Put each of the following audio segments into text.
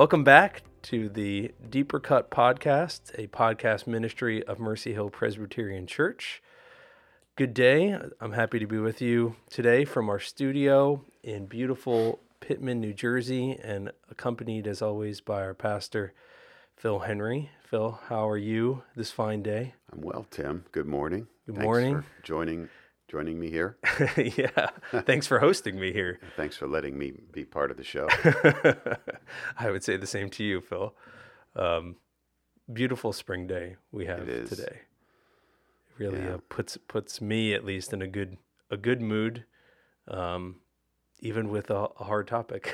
Welcome back to the Deeper Cut Podcast, a podcast ministry of Mercy Hill Presbyterian Church. Good day. I'm happy to be with you today from our studio in beautiful Pitman, New Jersey, and accompanied as always by our pastor, Phil Henry. Phil, how are you this fine day? I'm well, Tim. Good morning. Good Thanks morning. joining joining me here. yeah. Thanks for hosting me here. Thanks for letting me be part of the show. I would say the same to you, Phil. Um, beautiful spring day we have It today. It really Yeah. uh, puts puts me at least in a good a good mood, um, even with a, a hard topic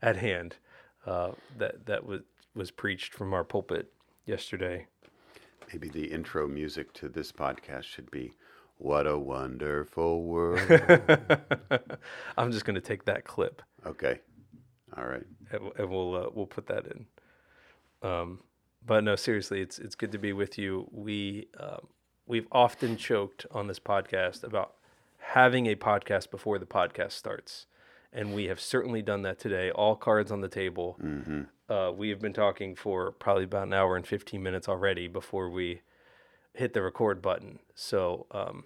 at hand uh, that that was was preached from our pulpit yesterday. Maybe the intro music to this podcast should be "What a Wonderful World." I'm just going to take that clip okay. All right. and, and we'll uh, we'll put that in. Um, but no, seriously, it's it's good to be with you. We um, we've often choked on this podcast about having a podcast before the podcast starts, and we have certainly done that today. All cards on the table. Mm-hmm. Uh, we have been talking for probably about an hour and fifteen minutes already before we hit the record button. So, um,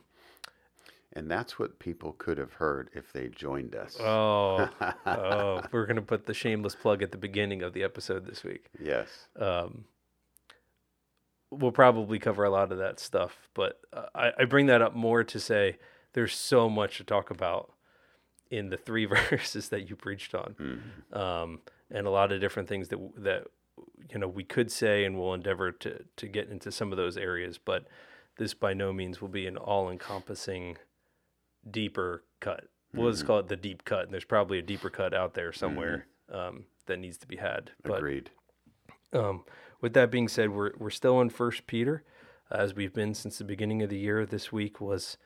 And that's what people could have heard if they joined us. oh, oh, we're gonna put the shameless plug at the beginning of the episode this week. yes. um, we'll probably cover a lot of that stuff. But uh, I, I bring that up more to say there's so much to talk about in the three verses that you preached on, Mhm. um, and a lot of different things that that you know we could say, and we'll endeavor to to get into some of those areas. But this by no means will be an all-encompassing, deeper cut. We'll just call it the deep cut, and there's probably a deeper cut out there somewhere um, that needs to be had. But Agreed. um, with that being said, we're we're still in First Peter, as we've been since the beginning of the year. This week was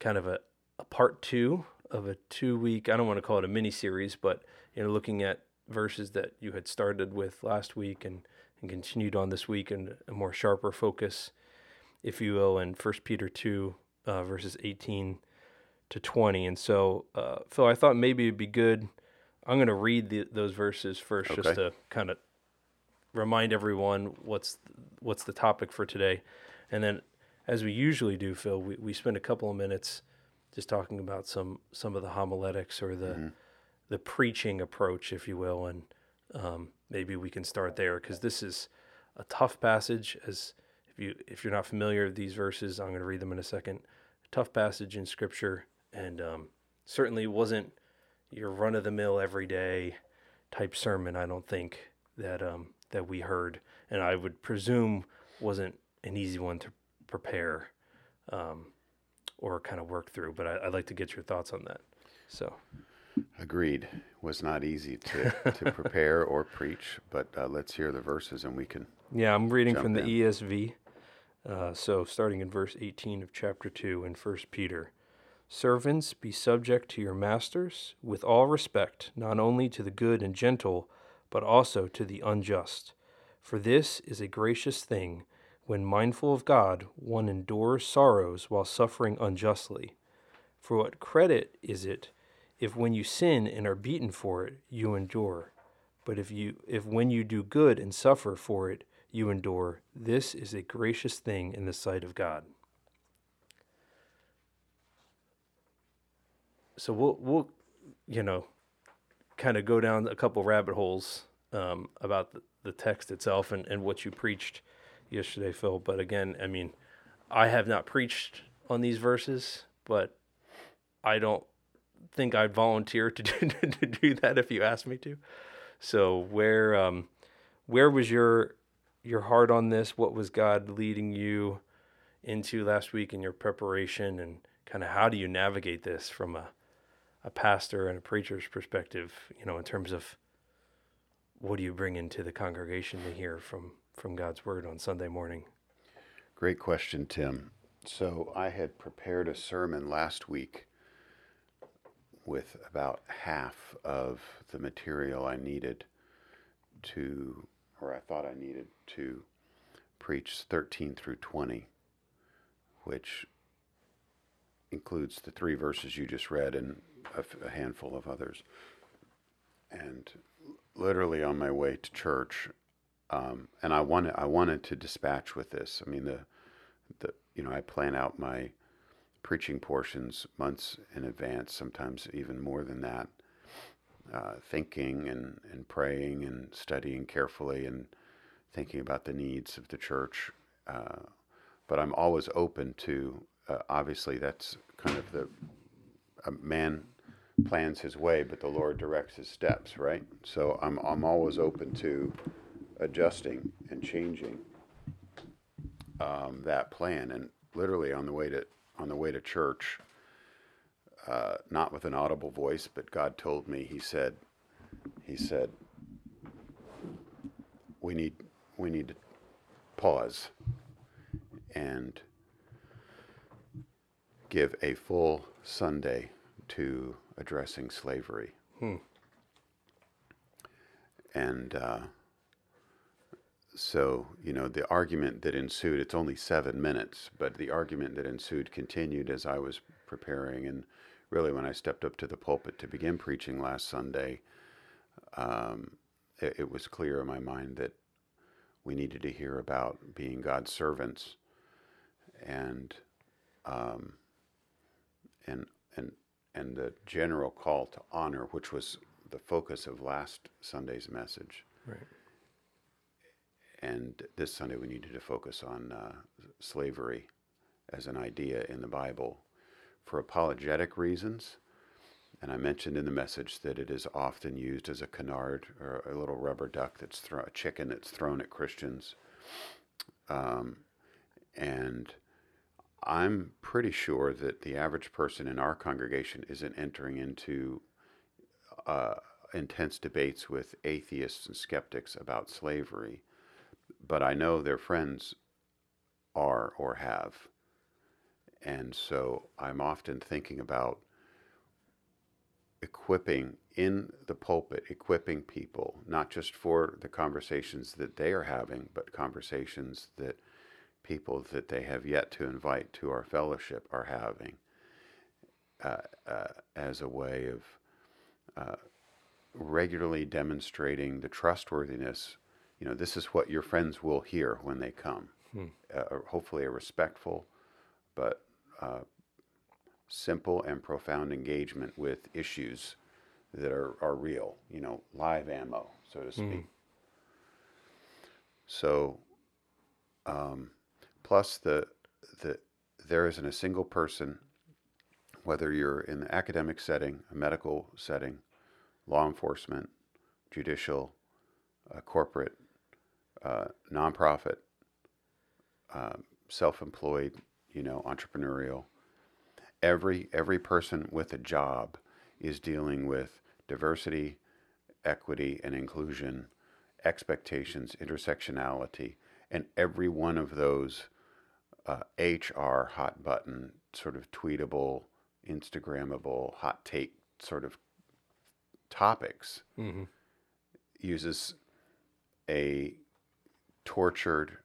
kind of a, a part two of a two week. I don't want to call it a mini series, but you know, looking at verses that you had started with last week and and continued on this week, and a more sharper focus, if you will, in First Peter two uh, verses eighteen to twenty. And so, uh, Phil, I thought maybe it'd be good. I'm going to read the, those verses first, just to kind of remind everyone what's what's the topic for today, and then as we usually do, Phil, we, we spend a couple of minutes just talking about some some of the homiletics or the the preaching approach, if you will, and um, maybe we can start there because this is a tough passage. As if you if you're not familiar with these verses, I'm going to read them in a second. tough passage in Scripture, and um, certainly wasn't your run of the mill everyday type sermon. I don't think that um, that we heard, and I would presume wasn't an easy one to prepare um, or kind of work through. But I, I'd like to get your thoughts on that. So Agreed. Was not easy to, to prepare or preach, but uh, let's hear the verses and we can. yeah, I'm reading from the ESV. Uh, so starting in verse 18 of chapter 2 in 1 Peter. Servants, be subject to your masters with all respect, not only to the good and gentle, but also to the unjust. For this is a gracious thing. When mindful of God, one endures sorrows while suffering unjustly. For what credit is it if when you sin and are beaten for it, you endure? But if you if when you do good and suffer for it, you endure, this is a gracious thing in the sight of God. So we'll we'll you know kind of go down a couple rabbit holes um, about the, the text itself and, and what you preached yesterday, Phil. But again, I mean, I have not preached on these verses, but I don't think I'd volunteer to do, to do that if you asked me to. So where um, where was your your heart on this? What was God leading you into last week in your preparation, and kind of how do you navigate this from a a pastor and a preacher's perspective? You know, in terms of what do you bring into the congregation to hear from from God's word on Sunday morning? Great question, Tim. So I had prepared a sermon last week with about half of the material I needed to, or I thought I needed to preach 13 through 20, which includes the three verses you just read and a, handful of others. And literally on my way to church, um, and I wanted I wanted to dispatch with this. I mean the the you know I plan out my preaching portions months in advance, sometimes even more than that, uh, thinking and, and praying and studying carefully and thinking about the needs of the church. Uh, but I'm always open to, uh, obviously, that's kind of the man plans his way, but the Lord directs his steps, right? So I'm, I'm always open to adjusting and changing um, that plan. And literally on the way to on the way to church, uh, not with an audible voice, but God told me. He said, He said, we need we need to pause and give a full Sunday to addressing slavery. Hmm. And uh, so, you know, the argument that ensued, it's only seven minutes, but the argument that ensued continued as I was preparing. And really, when I stepped up to the pulpit to begin preaching last Sunday, um, it, it was clear in my mind that we needed to hear about being God's servants and um, and and and the general call to honor, which was the focus of last Sunday's message. Right and this Sunday we needed to focus on uh, slavery as an idea in the Bible for apologetic reasons. And I mentioned in the message that it is often used as a canard or a little rubber duck that's thrown, a chicken that's thrown at Christians. Um, and I'm pretty sure that the average person in our congregation isn't entering into uh, intense debates with atheists and skeptics about slavery but I know their friends are or have. And so I'm often thinking about equipping in the pulpit, equipping people, not just for the conversations that they are having, but conversations that people that they have yet to invite to our fellowship are having uh, uh, as a way of uh, regularly demonstrating the trustworthiness you know, this is what your friends will hear when they come. Hmm. Uh, hopefully, a respectful but uh, simple and profound engagement with issues that are, are real, you know, live ammo, so to speak. Hmm. So, um, plus the, the, there isn't a single person, whether you're in the academic setting, a medical setting, law enforcement, judicial, uh, corporate, uh, nonprofit, uh, self-employed, you know, entrepreneurial. Every every person with a job is dealing with diversity, equity, and inclusion, expectations, intersectionality, and every one of those uh, HR hot button sort of tweetable, Instagrammable, hot take sort of topics mm-hmm. uses a tortured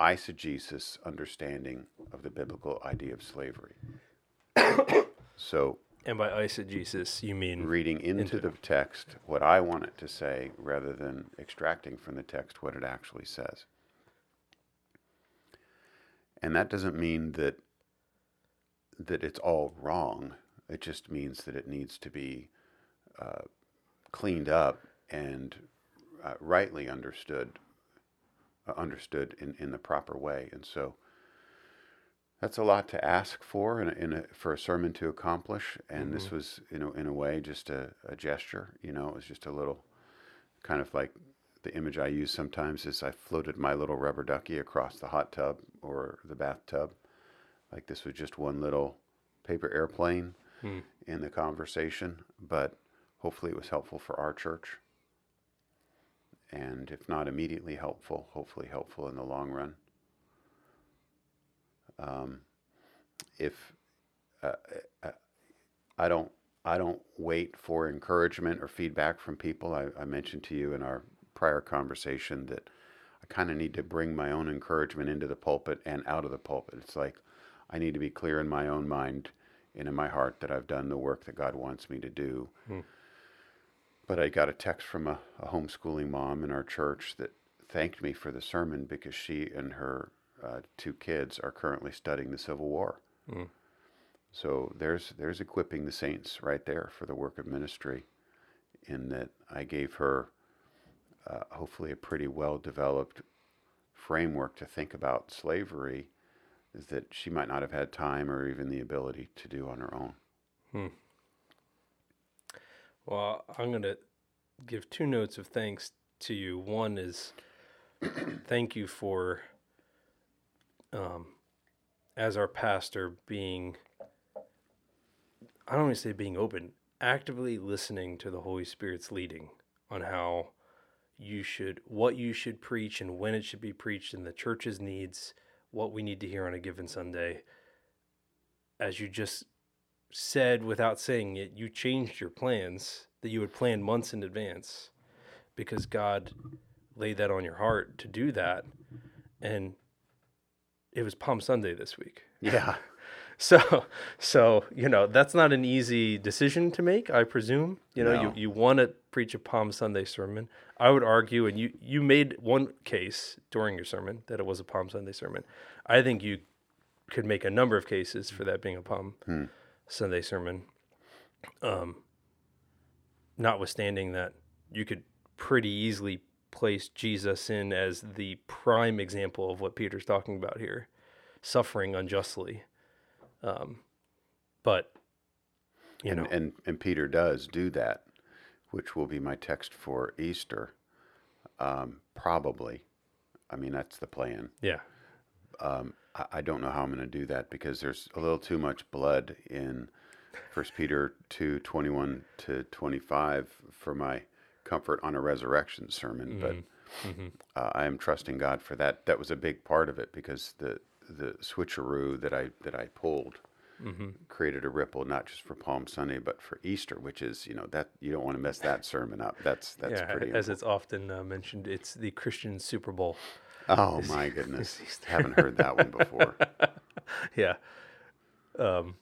eisegesis understanding of the biblical idea of slavery. so, and by eisegesis, you mean reading into, into, the text what I want it to say rather than extracting from the text what it actually says. And that doesn't mean that that it's all wrong. It just means that it needs to be uh, cleaned up and uh, rightly understood understood in, in the proper way. And so that's a lot to ask for in a, in a, for a sermon to accomplish. And mm-hmm. this was, you know, in a way, just a, a gesture. You know, it was just a little kind of like the image I use sometimes is I floated my little rubber ducky across the hot tub or the bathtub. Like this was just one little paper airplane hmm. in the conversation, but hopefully it was helpful for our church and if not immediately helpful, hopefully helpful in the long run. Um, if uh, uh, I don't, I don't wait for encouragement or feedback from people. I, I mentioned to you in our prior conversation that I kind of need to bring my own encouragement into the pulpit and out of the pulpit. It's like I need to be clear in my own mind and in my heart that I've done the work that God wants me to do. Hmm but I got a text from a, a homeschooling mom in our church that thanked me for the sermon because she and her uh, two kids are currently studying the Civil War. Mm. So there's there's equipping the saints right there for the work of ministry. In that I gave her uh, hopefully a pretty well developed framework to think about slavery that she might not have had time or even the ability to do on her own. Hmm. Well, I'm going to give two notes of thanks to you. One is thank you for, um, as our pastor, being, I don't want to say being open, actively listening to the Holy Spirit's leading on how you should, what you should preach and when it should be preached and the church's needs, what we need to hear on a given Sunday. As you just said without saying it, you changed your plans that you had planned months in advance because God laid that on your heart to do that. And it was Palm Sunday this week. Yeah. So, so you know that's not an easy decision to make. I presume you know No. you, you want to preach a Palm Sunday sermon. I would argue, and you you made one case during your sermon that it was a Palm Sunday sermon. I think you could make a number of cases for that being a Palm Hmm. Sunday sermon. Um, notwithstanding that, you could pretty easily place Jesus in as the prime example of what Peter's talking about here, suffering unjustly. Um, but you and, know, and and Peter does do that, which will be my text for Easter. Um, probably, I mean that's the plan. yeah, Um, I, don't know how I'm going to do that because there's a little too much blood in First Peter two twenty one to twenty five for my comfort on a resurrection sermon. But Mhm. uh, I am trusting God for that. That was a big part of it because the the switcheroo that I that I pulled hmm created a ripple not just for Palm Sunday but for Easter, which is you know that you don't want to mess that sermon up. That's that's yeah. pretty. As it's often uh, mentioned, it's the Christian Super Bowl. Oh my goodness, haven't heard that one before. yeah. Um,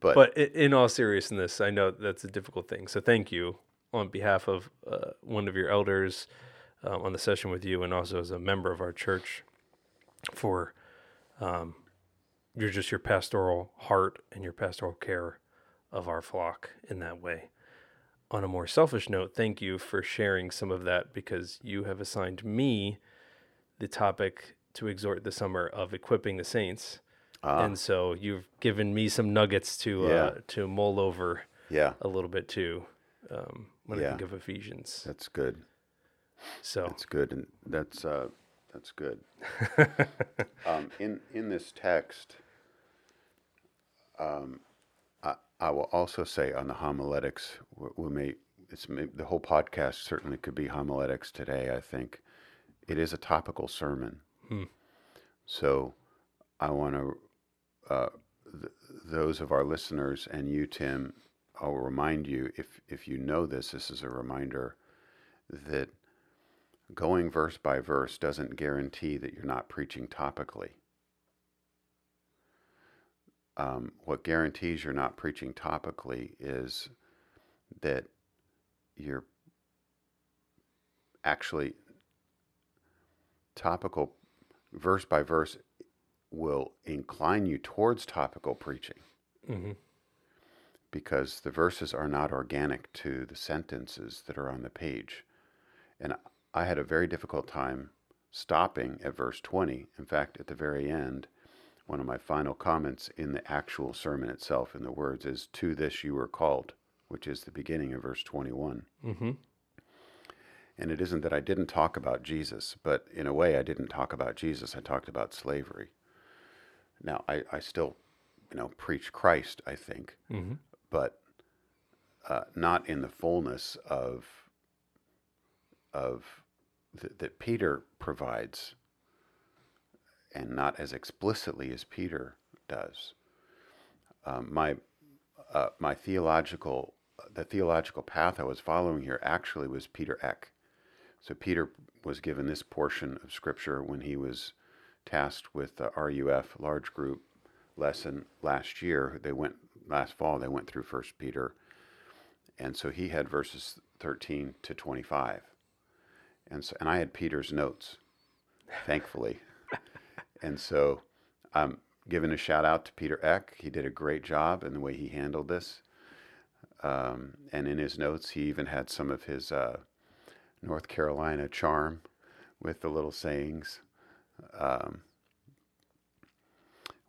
But, but in all seriousness, I know that's a difficult thing. So thank you on behalf of uh, one of your elders uh, on the session with you, and also as a member of our church, for um, you're just your pastoral heart and your pastoral care of our flock in that way. On a more selfish note, thank you for sharing some of that because you have assigned me the topic to exhort the summer of equipping the saints ah, and so you've given me some nuggets to Yeah. uh, to mull over yeah, a little bit too um, when I think of Ephesians. that's good. So That's good, and that's uh, that's good. um, in in this text, um, I, I will also say on the homiletics, we, we may it's may, the whole podcast certainly could be homiletics today. I think it is a topical sermon, Hmm. so I want to uh, th- those of our listeners and you, Tim. I'll remind you if if you know this, this is a reminder that going verse by verse doesn't guarantee that you're not preaching topically. Um, what guarantees you're not preaching topically is that you're actually topical, verse by verse, will incline you towards topical preaching mhm. because the verses are not organic to the sentences that are on the page. And I had a very difficult time stopping at verse 20. In fact, at the very end, one of my final comments in the actual sermon itself, in the words, is To this you were called, which is the beginning of verse 21. Mhm. And it isn't that I didn't talk about Jesus, but in a way, I didn't talk about Jesus. I talked about slavery. Now, I, I still, you know, preach Christ, I think, Mhm. but uh, not in the fullness of of th- that Peter provides, and not as explicitly as Peter does. Um, my uh, my theological the theological path I was following here actually was Peter Eck. So Peter was given this portion of Scripture when he was tasked with the RUF large group lesson last year. They went last fall. They went through First Peter, and so he had verses 13 to 25. And so, and I had Peter's notes, thankfully. and so I'm giving a shout out to Peter Eck. He did a great job in the way he handled this. Um, and in his notes, he even had some of his uh, North Carolina charm with the little sayings. Um,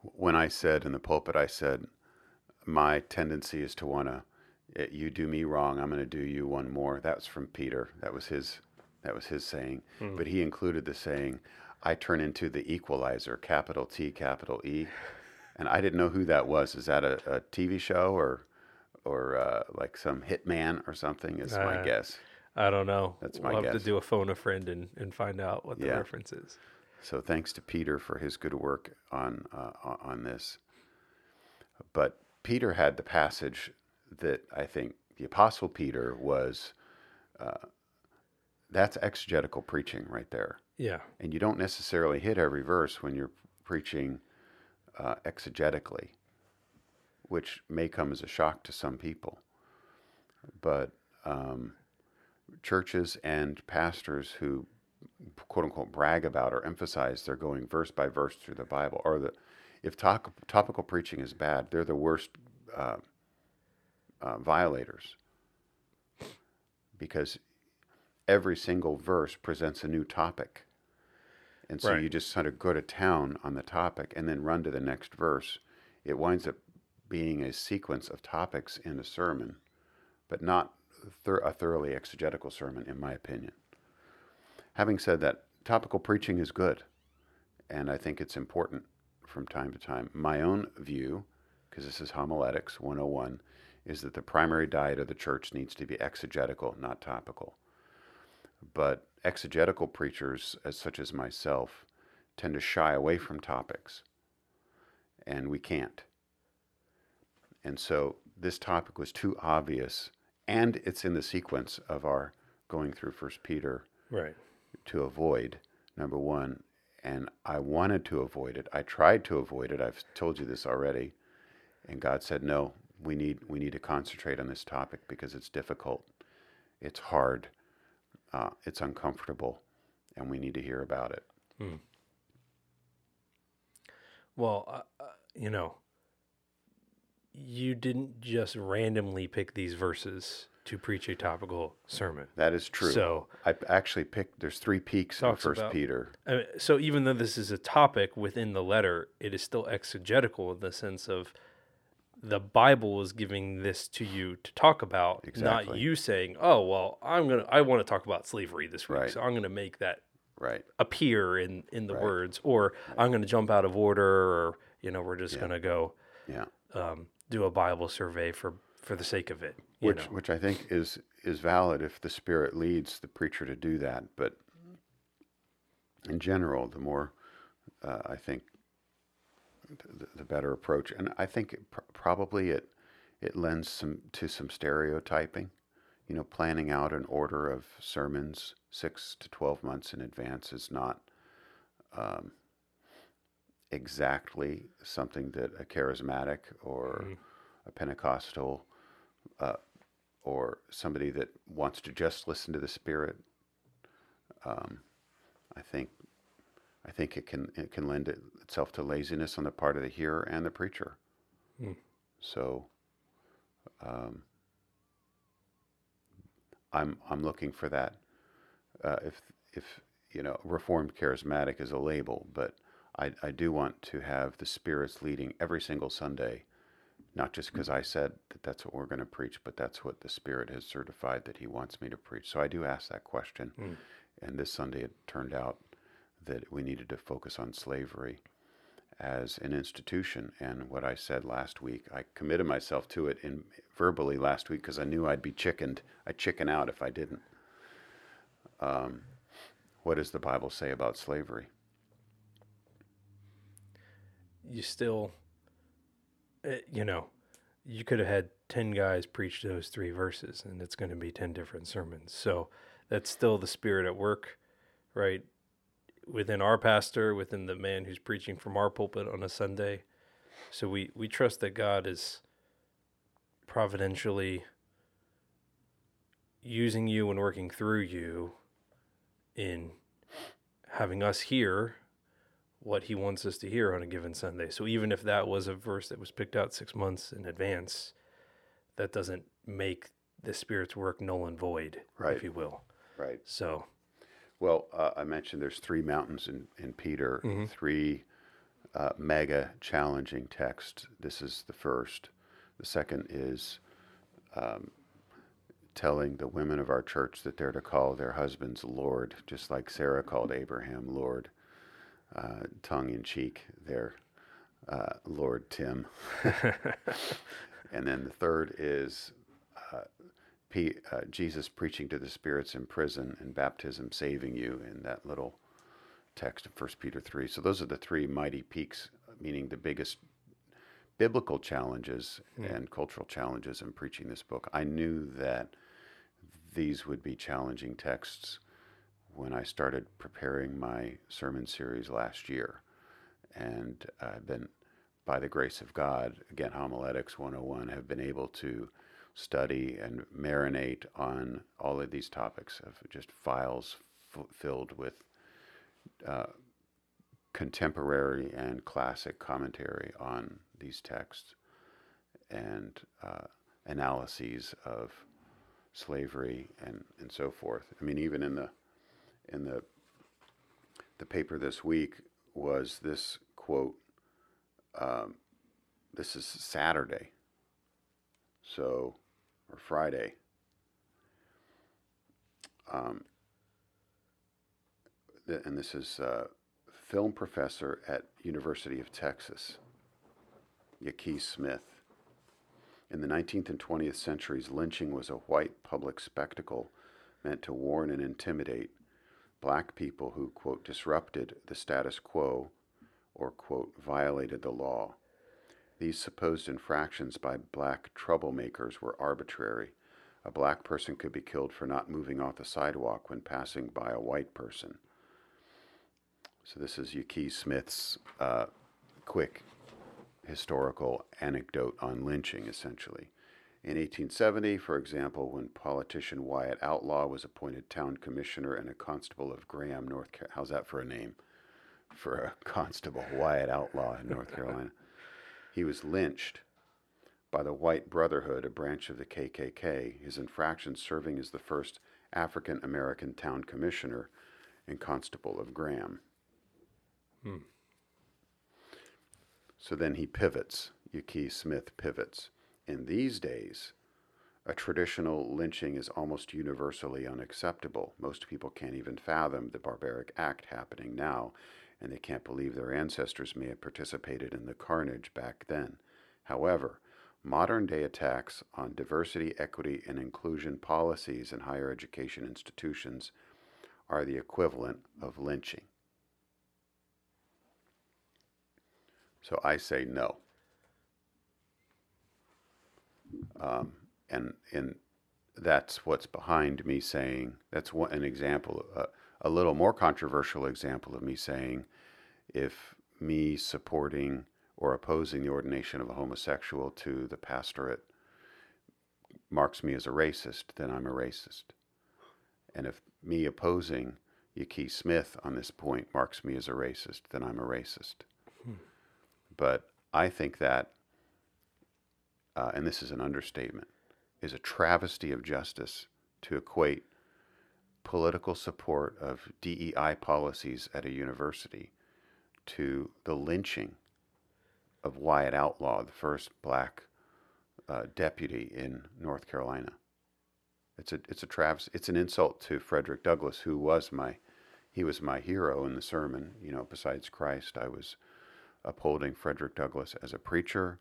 when I said in the pulpit, I said, my tendency is to want to, you do me wrong, I'm going to do you one more. That was from Peter. That was his, that was his saying. Mm. But he included the saying, I turn into the equalizer, capital T, capital E. And I didn't know who that was. Is that a, a TV show or, or uh, like some hitman or something? Is uh, my guess. I don't know. That's my we'll guess. have to do a phone a friend and, and find out what the yeah. reference is. So thanks to Peter for his good work on uh, on this. But Peter had the passage that I think the Apostle Peter was. Uh, that's exegetical preaching right there. Yeah. And you don't necessarily hit every verse when you're preaching uh, exegetically, which may come as a shock to some people. But um, churches and pastors who quote unquote brag about or emphasize they're going verse by verse through the Bible, or the if to- topical preaching is bad, they're the worst uh, uh, violators because every single verse presents a new topic. And so right. you just sort of go to town on the topic and then run to the next verse. It winds up being a sequence of topics in a sermon, but not thir- a thoroughly exegetical sermon, in my opinion. Having said that, topical preaching is good, and I think it's important from time to time. My own view, because this is Homiletics 101, is that the primary diet of the church needs to be exegetical, not topical. But exegetical preachers, as such as myself, tend to shy away from topics, and we can't. And so this topic was too obvious, and it's in the sequence of our going through First Peter. Right to avoid, number one, and I wanted to avoid it. I tried to avoid it. I've told you this already. And God said, "No, we need we need to concentrate on this topic because it's difficult, it's hard, uh, it's uncomfortable, and we need to hear about it." Hmm. Well, uh, uh you know, you didn't just randomly pick these verses to preach a topical sermon. That is true. So I actually picked. There's three peaks in First about, Peter. I mean, so even though this is a topic within the letter, it is still exegetical in the sense of the Bible is giving this to you to talk about, exactly. not you saying, "Oh, well, I'm gonna I want to talk about slavery this week, right. so I'm gonna make that right appear in in the right. words, or right. I'm gonna jump out of order, or you know, we're just yeah. gonna go, yeah, um, do a Bible survey for for the sake of it. which know. which I think is is valid if the Spirit leads the preacher to do that. But in general, the more uh, I think, the, the, better approach. And I think it pr- probably it it lends some to some stereotyping. You know, planning out an order of sermons six to twelve months in advance is not. Um, exactly something that a charismatic or mm. a Pentecostal uh, or somebody that wants to just listen to the Spirit, um, I think I think it can it can lend itself to laziness on the part of the hearer and the preacher. Hmm. So, um, I'm I'm looking for that. Uh, if if you know, reformed charismatic is a label, but I I do want to have the Spirit's leading every single Sunday not just because I said that that's what we're going to preach, but that's what the Spirit has certified that He wants me to preach. So I do ask that question. Mm. And this Sunday it turned out that we needed to focus on slavery as an institution. And what I said last week, I committed myself to it in verbally last week because I knew I'd be chickened. I'd chicken out if I didn't. Um, what does the Bible say about slavery? You still eh, you know, you could have had 10 guys preach those three verses and it's going to be 10 different sermons. So that's still the spirit at work, right? Within our pastor, within the man who's preaching from our pulpit on a Sunday. So we, we trust that God is providentially using you and working through you in having us hear what he wants us to hear on a given Sunday. So even if that was a verse that was picked out six months in advance, that doesn't make the Spirit's work null and void, Right. if you will. Right. So, Well, uh, I mentioned there's three mountains in, in Peter, Mm-hmm. three uh, mega challenging texts. This is the first. The second is um, telling the women of our church that they're to call their husbands Lord, just like Sarah called Abraham Lord, uh, tongue in cheek there, uh, Lord Tim. and then the third is uh, P, uh, Jesus preaching to the spirits in prison and baptism saving you in that little text of 1 Peter 3. So those are the three mighty peaks, meaning the biggest biblical challenges and cultural challenges in preaching this book. I knew that these would be challenging texts when I started preparing my sermon series last year. And I've been, by the grace of God, again, Homiletics 101, have been able to study and marinate on all of these topics of just files f- filled with uh, contemporary and classic commentary on these texts and uh, analyses of slavery and, and so forth. I mean, even in the in the the paper this week was this quote. Um, this is Saturday, so or Friday. Um, and this is uh, film professor at University of Texas, Yaki Smith. In the 19th and 20th centuries, lynching was a white public spectacle meant to warn and intimidate black people who, quote, disrupted the status quo or, quote, violated the law. These supposed infractions by black troublemakers were arbitrary. A black person could be killed for not moving off the sidewalk when passing by a white person. So, this is Yaki Smith's uh, quick historical anecdote on lynching, essentially. In 1870, for example, when politician Wyatt Outlaw was appointed town commissioner and a constable of Graham, North Carolina. How's that for a name? For a constable, Wyatt Outlaw in North Carolina. He was lynched by the White Brotherhood, a branch of the KKK, his infraction serving as the first African American town commissioner and constable of Graham. Hmm. So then he pivots. Yaki Smith pivots. In these days, a traditional lynching is almost universally unacceptable. Most people can't even fathom the barbaric act happening now, and they can't believe their ancestors may have participated in the carnage back then. However, modern day attacks on diversity, equity, and inclusion policies in higher education institutions are the equivalent of lynching. So I say no. Um, and and that's what's behind me saying that's one, an example, uh, a little more controversial example of me saying, if me supporting or opposing the ordination of a homosexual to the pastorate marks me as a racist, then I'm a racist. And if me opposing Yaki Smith on this point marks me as a racist, then I'm a racist. But I think that, uh, and this is an understatement, is a travesty of justice to equate political support of DEI policies at a university to the lynching of Wyatt Outlaw, the first black uh, deputy in North Carolina. It's a it's a travesty. It's an insult to Frederick Douglass, who was my he was my hero in the sermon. You know, besides Christ, I was upholding Frederick Douglass as a preacher,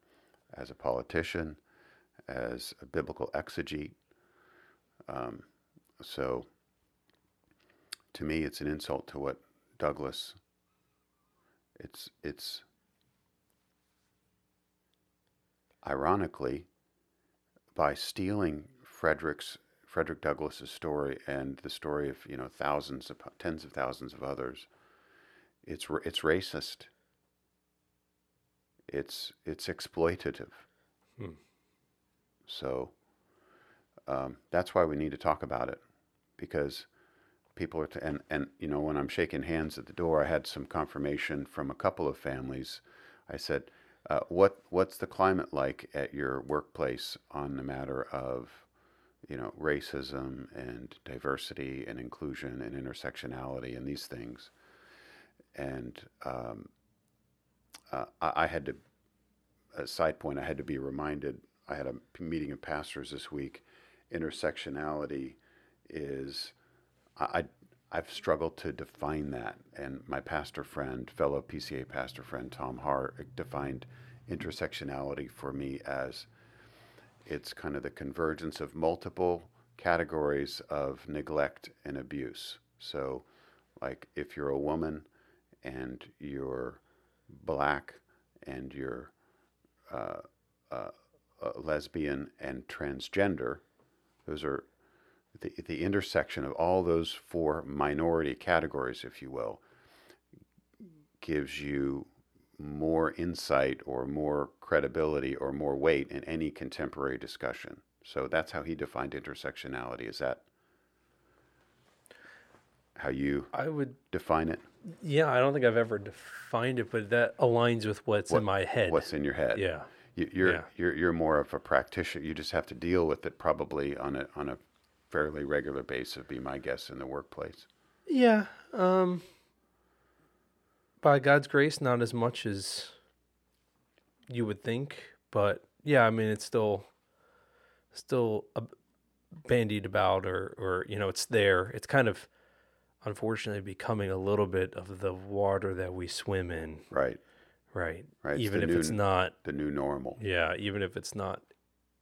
as a politician, as a biblical exegete. Um, so, to me, it's an insult to what Douglass. It's it's ironically by stealing Frederick's Frederick Douglass's story and the story of you know thousands of tens of thousands of others. It's it's racist. It's it's exploitative. Hmm. So, um, that's why we need to talk about it because people are, t- and, and, you know, when I'm shaking hands at the door, I had some confirmation from a couple of families. I said, uh, what, what's the climate like at your workplace on the matter of, you know, racism and diversity and inclusion and intersectionality and these things? And um, uh, I, I had to, a side point, I had to be reminded. I had a meeting of pastors this week. Intersectionality is, I, I- I've struggled to define that. And my pastor friend, fellow PCA pastor friend Tom Hart, defined intersectionality for me as it's kind of the convergence of multiple categories of neglect and abuse. So, like if you're a woman and you're black and you're uh, uh, uh, lesbian and transgender, those are the, the intersection of all those four minority categories, if you will, gives you more insight or more credibility or more weight in any contemporary discussion. So that's how he defined intersectionality. Is that how you I would, define it? Yeah, I don't think I've ever defined it, but that aligns with what's What- in my head. What's in your head? yeah. You, you're, Yeah. you're you're more of a practitioner. You just have to deal with it probably on a on a fairly regular basis. Would be my guess in the workplace. Yeah. Um, by God's grace, not as much as you would think, but yeah, I mean, it's still, still bandied about, or or you know, it's there. It's kind of, unfortunately, becoming a little bit of the water that we swim in, Right. right? Right, Even if it's not, The new normal. yeah, even if it's not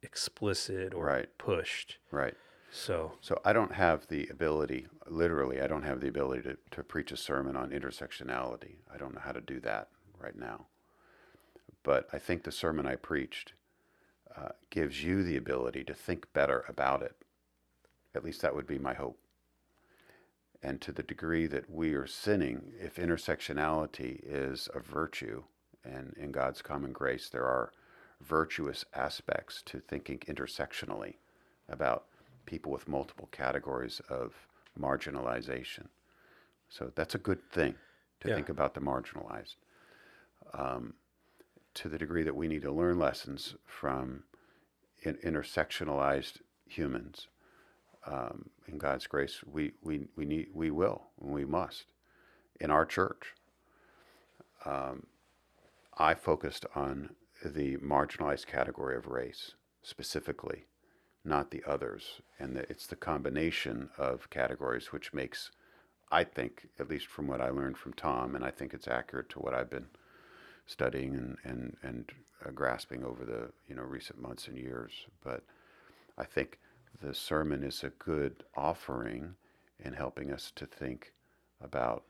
explicit or Right. pushed. Right. So So I don't have the ability, literally, I don't have the ability to, to preach a sermon on intersectionality. I don't know how to do that right now. But I think the sermon I preached uh, gives you the ability to think better about it. At least that would be my hope. And to the degree that we are sinning, if intersectionality is a virtue, and in God's common grace, there are virtuous aspects to thinking intersectionally about people with multiple categories of marginalization. So that's a good thing to Yeah. think about the marginalized. Um, to the degree that we need to learn lessons from in, intersectionalized humans, um, in God's grace, we, we, we need we will and we must in our church. Um, I focused on the marginalized category of race specifically, not the others, and the, it's the combination of categories which makes, I think, at least from what I learned from Tom, and I think it's accurate to what I've been studying and and and uh, grasping over the you know recent months and years. But I think the sermon is a good offering in helping us to think about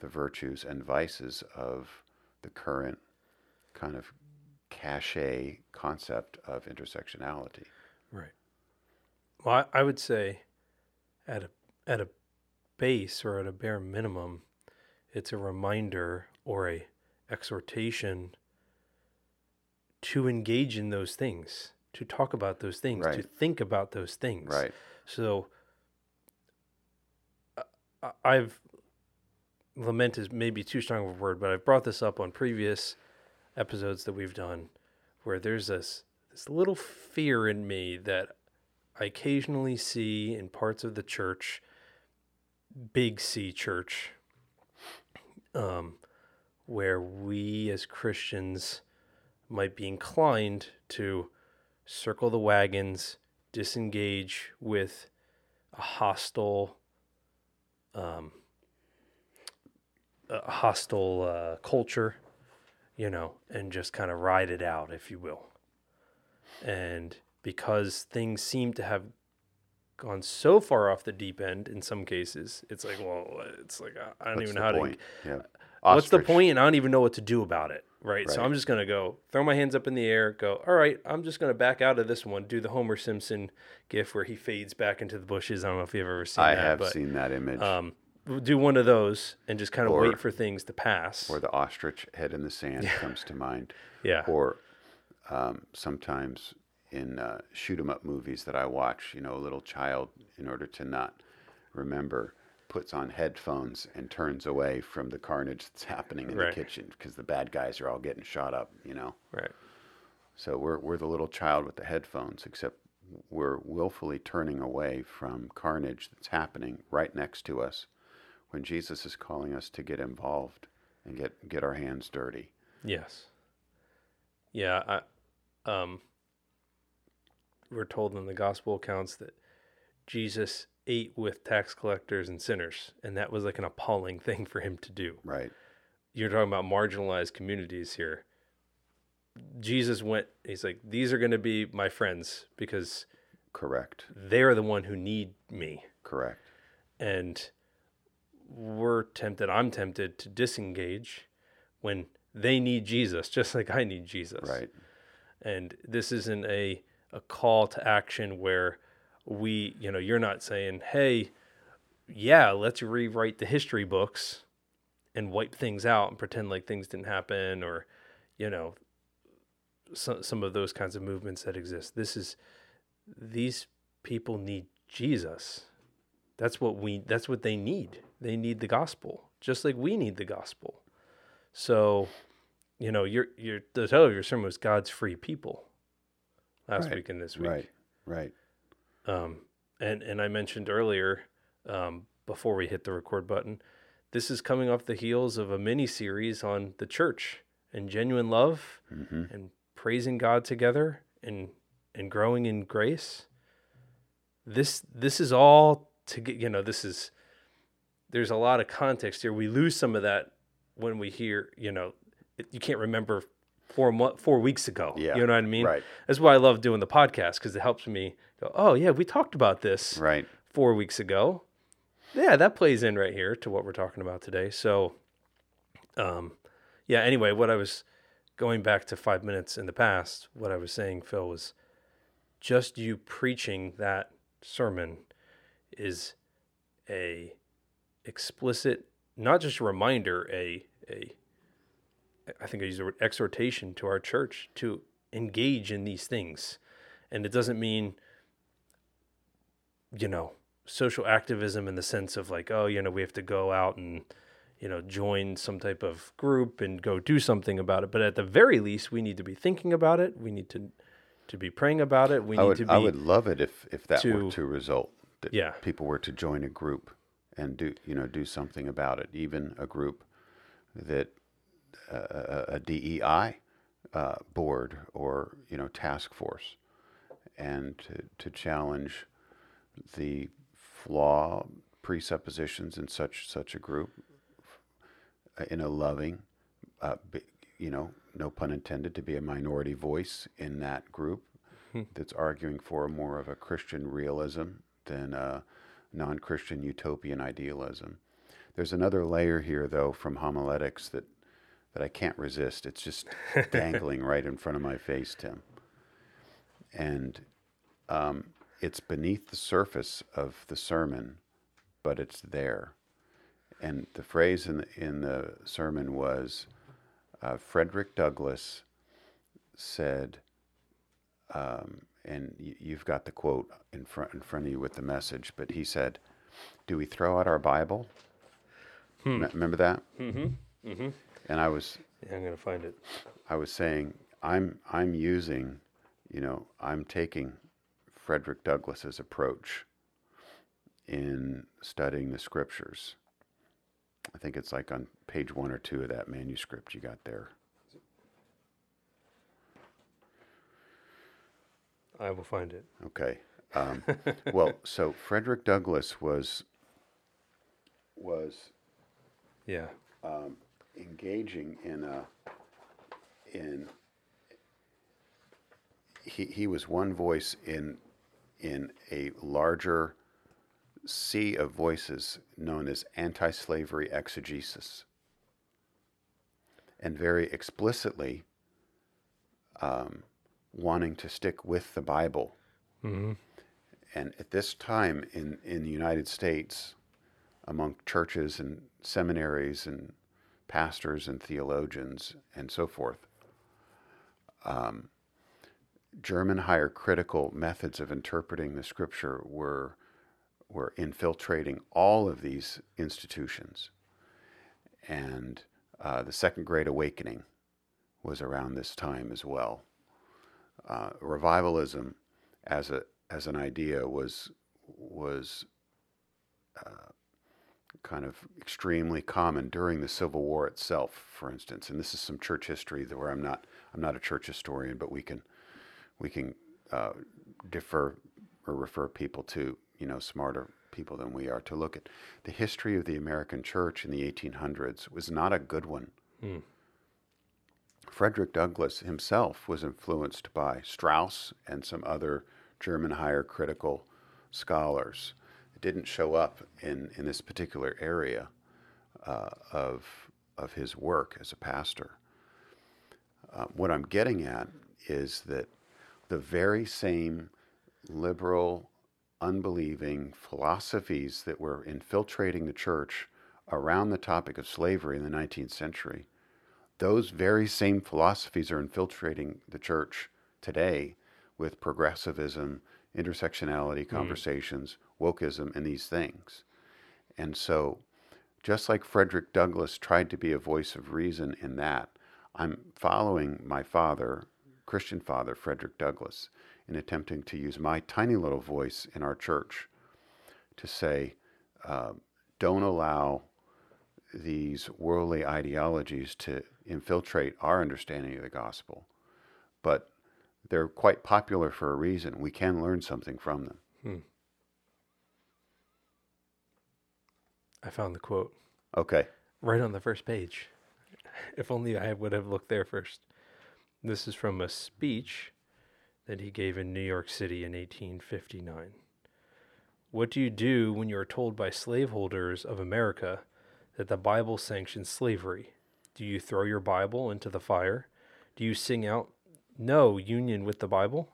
the virtues and vices of the current kind of cachet concept of intersectionality. Right. Well, I, I would say, at a at a base or at a bare minimum, it's a reminder or a exhortation to engage in those things, to talk about those things, to think about those things. Right. So, I've lament is maybe too strong of a word, but I've brought this up on previous episodes that we've done, where there's this this little fear in me that I occasionally see in parts of the church, big C church, um, where we as Christians might be inclined to circle the wagons, disengage with a hostile, um, a hostile uh, culture, you know, and just kind of ride it out, if you will. And because things seem to have gone so far off the deep end in some cases, it's like, well, it's like I- I don't What's even know how point? to. Yeah. What's the point? And I don't even know what to do about it. Right? So I'm just gonna go throw my hands up in the air, go, all right, I'm just gonna back out of this one, do the Homer Simpson gif where he fades back into the bushes. I don't know if you've ever seen I that, have but seen that image. um, do one of those and just kind of Or- wait for things to pass. or the ostrich head in the sand comes to mind. yeah. Or um, sometimes in uh, shoot 'em up movies that I watch. You know, a little child, in order to not remember, puts on headphones and turns away from the carnage that's happening in Right. the kitchen because the bad guys are all getting shot up. You know, Right. so we're we're the little child with the headphones, except we're willfully turning away from carnage that's happening right next to us when Jesus is calling us to get involved and get get our hands dirty. Yes. Yeah, I, um, we're told in the gospel accounts that Jesus ate with tax collectors and sinners, and that was like an appalling thing for him to do. Right. You're talking about marginalized communities here. Jesus went, he's like, these are going to be my friends because Correct. they're the one who need me. Correct. and we're tempted i'm tempted to disengage when they need jesus just like i need jesus Right. and this isn't a a call to action where we you know you're not saying hey yeah let's rewrite the history books and wipe things out and pretend like things didn't happen or you know some some of those kinds of movements that exist this is these people need jesus that's what we that's what they need they need the gospel just like we need the gospel so you know your your the title of your sermon was god's free people last Right. week and this week Right. Right. Um, and and I mentioned earlier um, before we hit the record button, this is coming off the heels of a mini series on the church and genuine love hmm and praising God together and and growing in grace. This this is all to get you know this is there's a lot of context here. We lose some of that when we hear you know it, you can't remember four mo- four weeks ago. Yeah. you know what I mean. Right. That's why I love doing the podcast because it helps me go, oh, yeah, we talked about this Right. four weeks ago. Yeah, that plays in right here to what we're talking about today. So, um, yeah, anyway, what I was going back to five minutes in the past, what I was saying, Phil, was just you preaching that sermon is a explicit, not just a reminder, a, a, I think I use the word exhortation to our church to engage in these things. And it doesn't mean, you know, social activism in the sense of like, oh, you know, we have to go out and, you know, join some type of group and go do something about it. But at the very least, we need to be thinking about it. We need to to be praying about it. We I need would to be I would love it if if that to- were to result that Yeah. people were to join a group and do you know do something about it. Even a group that uh, a DEI uh, board or you know task force, and to to challenge the flaw presuppositions in such such a group uh, in a loving, uh, you know, no pun intended, to be a minority voice in that group that's arguing for more of a Christian realism than a non-Christian utopian idealism. There's another layer here, though, from homiletics that that I can't resist. It's just dangling right in front of my face, Tim. And um, it's beneath the surface of the sermon, but it's there. And the phrase in the, in the sermon was uh, Frederick Douglass said, um, and you've got the quote in front in front of you with the message, but he said, "Do we throw out our Bible?" Me- remember that? Mm-hmm. Mm-hmm. And I was Yeah, I'm gonna find it. I was saying I'm I'm using, you know, I'm taking Frederick Douglass's approach in studying the scriptures. I think it's like on page one or two of that manuscript you got there. I will find it. Okay. Um, well, so Frederick Douglass was was Yeah. Engaging in a in he he was one voice in in a larger sea of voices known as anti-slavery exegesis. And very explicitly um, wanting to stick with the bible. And at this time in, in the united states among churches and seminaries and pastors and theologians and so forth. Um, German higher critical methods of interpreting the scripture were were infiltrating all of these institutions. And uh, the Second Great Awakening was around this time as well. Uh, revivalism, as a as an idea, was was uh, kind of extremely common during the Civil War itself, for instance. And this is some church history where I'm not I'm not a church historian, but we can we can uh, defer or refer people to you know smarter people than we are to look at the history of the American church in the 1800s was not a good one. Hmm. Frederick Douglass himself was influenced by Strauss and some other German higher critical scholars. Didn't show up in, in this particular area uh, of, of his work as a pastor. Uh, what I'm getting at is that the very same liberal, unbelieving philosophies that were infiltrating the church around the topic of slavery in the 19th century, those very same philosophies are infiltrating the church today with progressivism, intersectionality hmm. conversations, mm. Wokeism, and these things. And so, just like Frederick Douglass tried to be a voice of reason in that, I'm following my father Christian father, Frederick Douglass, in attempting to use my tiny little voice in our church to say, uh, don't allow these worldly ideologies to infiltrate our understanding of the gospel. But they're quite popular for a reason. We can learn something from them. Hmm. I found the quote. Okay. Right on the first page. If only I would have looked there first. This is from a speech that he gave in New York City in 1859. What do you do when you are told by slaveholders of America that the Bible sanctions slavery? Do you throw your Bible into the fire? Do you sing out, No union with the Bible?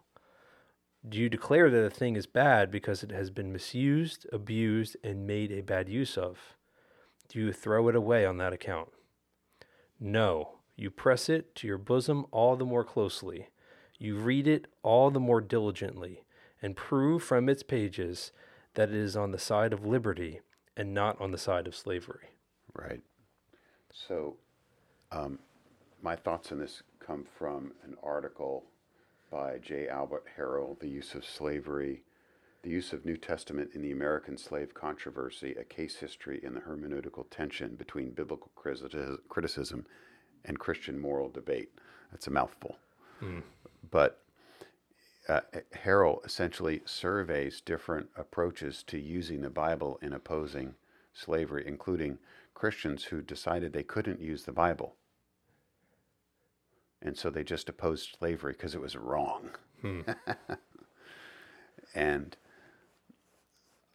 Do you declare that a thing is bad because it has been misused, abused, and made a bad use of? Do you throw it away on that account? No, you press it to your bosom all the more closely. You read it all the more diligently, and prove from its pages that it is on the side of liberty and not on the side of slavery. Right. So, um, my thoughts on this come from an article by J. Albert Harrill, The Use of Slavery, The Use of New Testament in the American Slave Controversy, a case history in the hermeneutical tension between biblical criticism and Christian moral debate. That's a mouthful. Mm. But uh, Harrill essentially surveys different approaches to using the Bible in opposing slavery, including Christians who decided they couldn't use the Bible. And so they just opposed slavery because it was wrong. Hmm. and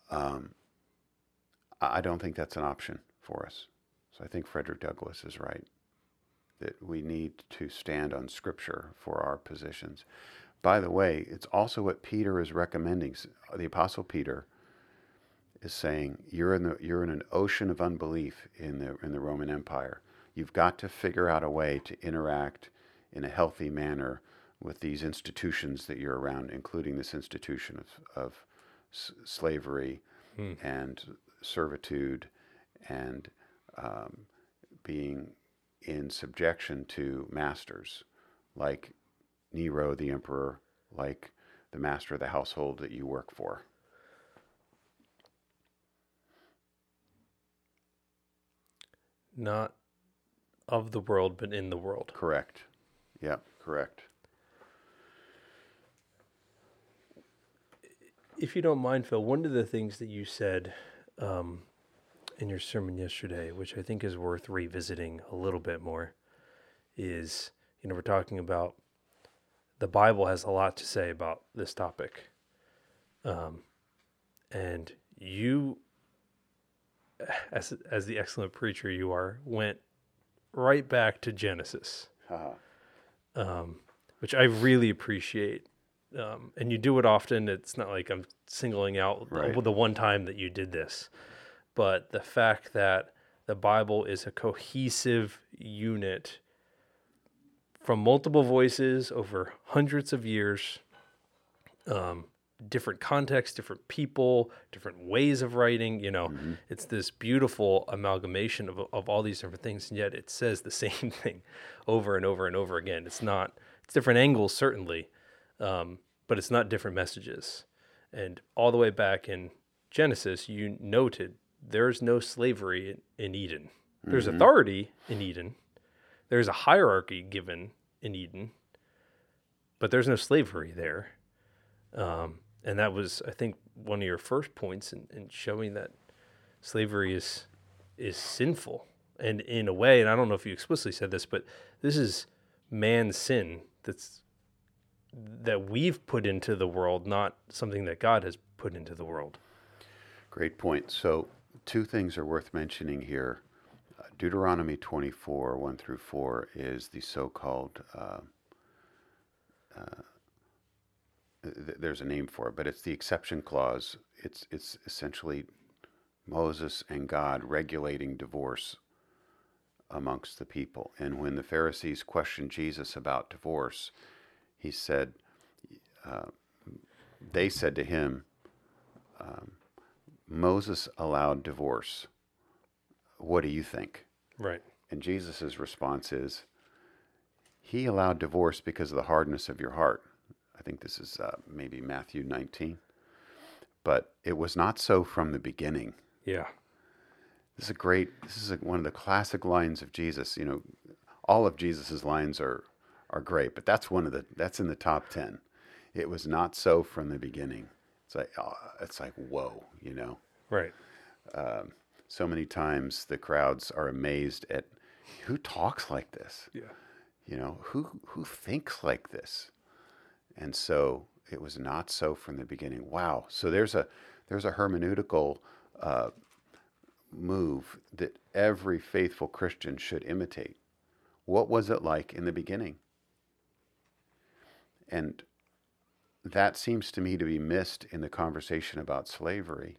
um, I don't think that's an option for us. So I think Frederick Douglass is right that we need to stand on Scripture for our positions. By the way, it's also what Peter is recommending. The Apostle Peter is saying, "You're in the you're in an ocean of unbelief in the in the Roman Empire. You've got to figure out a way to interact in a healthy manner with these institutions that you're around, including this institution of of s- slavery hmm. and servitude and um, being in subjection to masters like Nero the emperor, like the master of the household that you work for. Not of the world, but in the world. Correct. Yep, correct. If you don't mind, Phil, one of the things that you said um, in your sermon yesterday, which I think is worth revisiting a little bit more, is you know, we're talking about the Bible has a lot to say about this topic. Um, and you, as, as the excellent preacher you are, went right back to Genesis, uh-huh. Um, which I really appreciate. Um, and you do it often. It's not like I'm singling out right. the, the one time that you did this but the fact that the Bible is a cohesive unit from multiple voices over hundreds of years, um, different contexts, different people, different ways of writing. You know, it's this beautiful amalgamation of, of all these different things, and yet it says the same thing over and over and over again. It's not, it's different angles, certainly, um, but it's not different messages. And all the way back in Genesis, you noted there's no slavery in, in Eden. There's authority in Eden. There's a hierarchy given in Eden, but there's no slavery there. Um, and that was, I think, one of your first points in, in showing that slavery is is sinful, and in a way, and I don't know if you explicitly said this, but this is man's sin that's that we've put into the world, not something that God has put into the world. Great point. So, two things are worth mentioning here. Uh, Deuteronomy 24, 1 through 4, is the so called, uh, uh, th- there's a name for it, but it's the exception clause. It's, it's essentially Moses and God regulating divorce amongst the people. And when the Pharisees questioned Jesus about divorce, he said, uh, they said to him, um, Moses allowed divorce. What do you think? Right. And Jesus' response is, He allowed divorce because of the hardness of your heart. I think this is uh, maybe Matthew 19. But it was not so from the beginning. Yeah. This is a great, this is a, one of the classic lines of Jesus. You know, all of Jesus's lines are, are great, but that's one of the, that's in the top 10. It was not so from the beginning. It's like, uh, it's like, whoa, you know? Right. Um, so many times the crowds are amazed at who talks like this Yeah. you know who who thinks like this and so it was not so from the beginning. Wow. So there's a there's a hermeneutical uh, move that every faithful christian should imitate. What was it like in the beginning? And that seems to me to be missed in the conversation about slavery.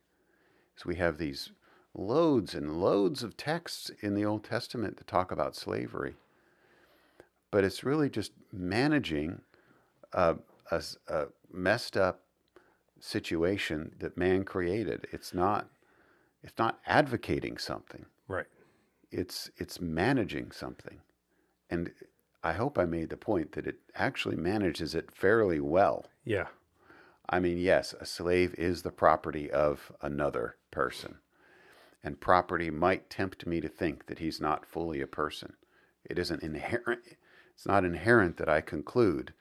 Is we have these loads and loads of texts in the Old Testament that talk about slavery. But it's really just managing a, a a messed up situation that man created. It's not it's not advocating something. Right. It's it's managing something. And I hope I made the point that it actually manages it fairly well. Yeah. I mean, yes, a slave is the property of another person. And property might tempt me to think that he's not fully a person. It isn't inherent, it's not inherent that I conclude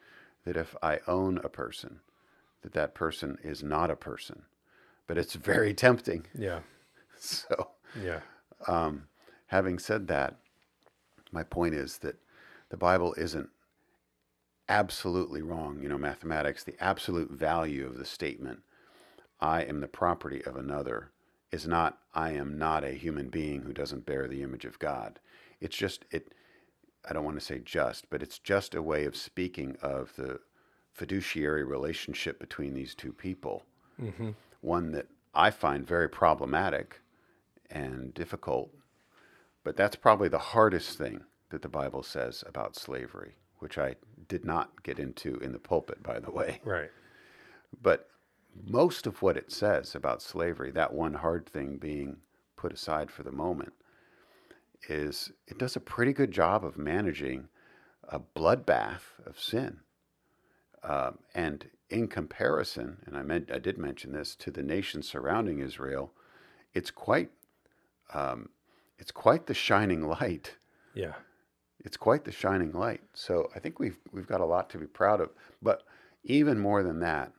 that if I own a person, that that person is not a person. But it's very tempting. Yeah. So, Yeah. um, having said that, my point is that the Bible isn't absolutely wrong. You know, mathematics, the absolute value of the statement, I am the property of another, is not, I am not a human being who doesn't bear the image of God. It's just, it, I don't want to say just, but it's just a way of speaking of the fiduciary relationship between these two people. Mm-hmm. One that I find very problematic and difficult. But that's probably the hardest thing that the Bible says about slavery, which I did not get into in the pulpit, by the way. Right. But most of what it says about slavery, that one hard thing being put aside for the moment, is it does a pretty good job of managing a bloodbath of sin. Um, and in comparison, and I, meant, I did mention this to the nations surrounding Israel, it's quite, um, it's quite the shining light Yeah. it's quite the shining light. So I think we've we've got a lot to be proud of. But even more than that,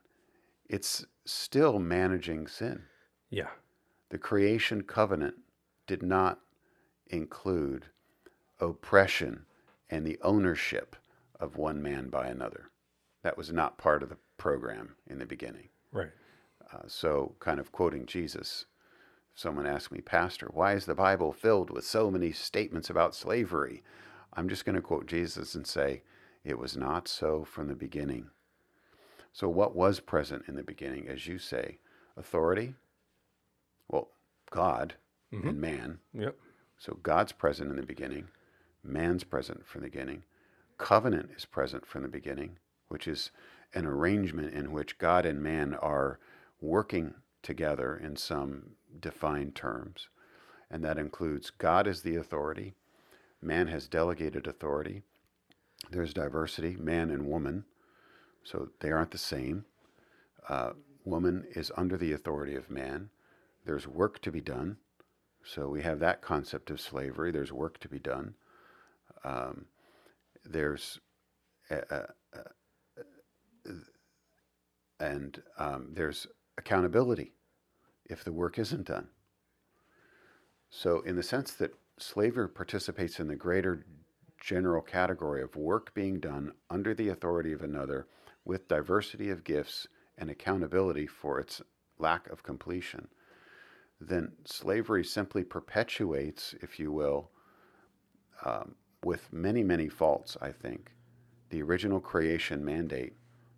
it's still managing sin. Yeah. The creation covenant did not include oppression and the ownership of one man by another. That was not part of the program in the beginning. Right. Uh, so, kind of quoting Jesus, someone asked me, Pastor, why is the Bible filled with so many statements about slavery? I'm just going to quote Jesus and say, it was not so from the beginning. So, what was present in the beginning, as you say? Authority? Well, God Mhm. and man. Yep. So, God's present in the beginning, man's present from the beginning. covenant is present from the beginning, which is an arrangement in which God and man are working together in some defined terms. And that includes God is the authority, man has delegated authority, there's diversity, man and woman, so they aren't the same. Uh, woman is under the authority of man. There's work to be done. So we have that concept of slavery. There's work to be done. Um, there's uh, uh, and um, there's accountability if the work isn't done. So, in the sense that slavery participates in the greater general category of work being done under the authority of another with diversity of gifts and accountability for its lack of completion, then slavery simply perpetuates, if you will, um, with many, many faults, I think, the original creation mandate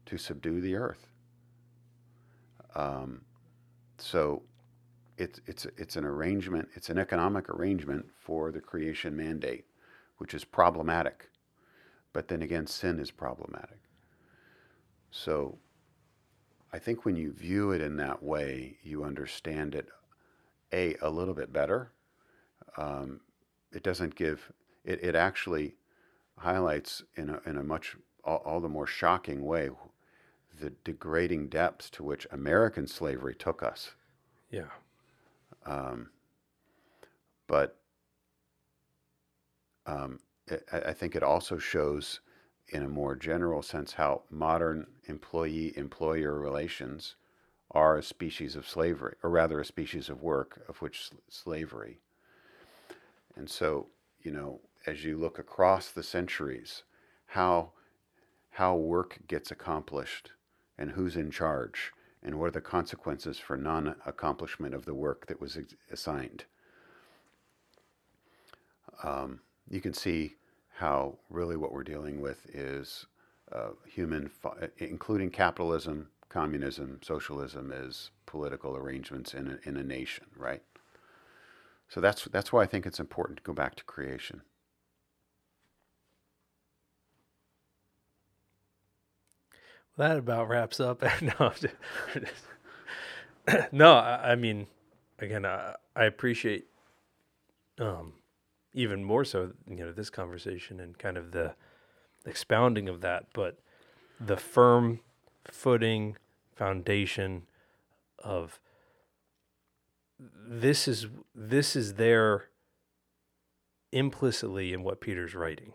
to subdue the earth. Um, so it's, it's, it's an arrangement, it's an economic arrangement for the creation mandate, which is problematic. But then again, sin is problematic. So I think when you view it in that way, you understand it, A, a little bit better. Um, it doesn't give, it, it actually highlights in a, in a much, all, all the more shocking way, the degrading depths to which American slavery took us. Yeah. Um, but um, it, I think it also shows, in a more general sense, how modern employee employer relations are a species of slavery, or rather, a species of work, of which slavery. And so, you know, as you look across the centuries, how how work gets accomplished and who's in charge and what are the consequences for non accomplishment of the work that was assigned. Um, you can see how really what we're dealing with is uh, human, including capitalism, communism, socialism, is political arrangements in a, in a nation, right? So that's that's why I think it's important to go back to creation. that about wraps up. no, no, I, I, mean, again, I, I appreciate, um, even more so, you know, this conversation and kind of the expounding of that, but the firm footing foundation of this is this is there implicitly in what Peter's writing,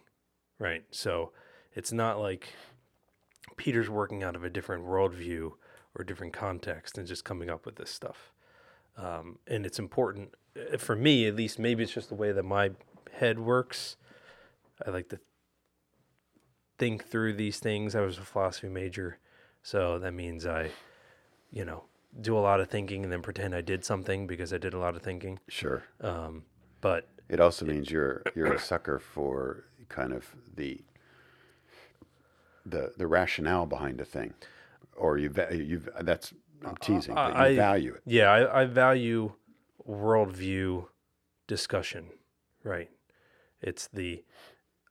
right? So it's not like Peter's working out of a different worldview or different context and just coming up with this stuff. Um, and it's important uh, for me, at least. Maybe it's just the way that my head works. I like to think through these things. I was a philosophy major, so that means I, you know, do a lot of thinking and then pretend I did something because I did a lot of thinking. Sure. Um, but it also means you're you're a sucker for kind of the the the rationale behind a thing, or you you that's I'm teasing, but you I, value it. Yeah, I, I value worldview discussion. Right, it's the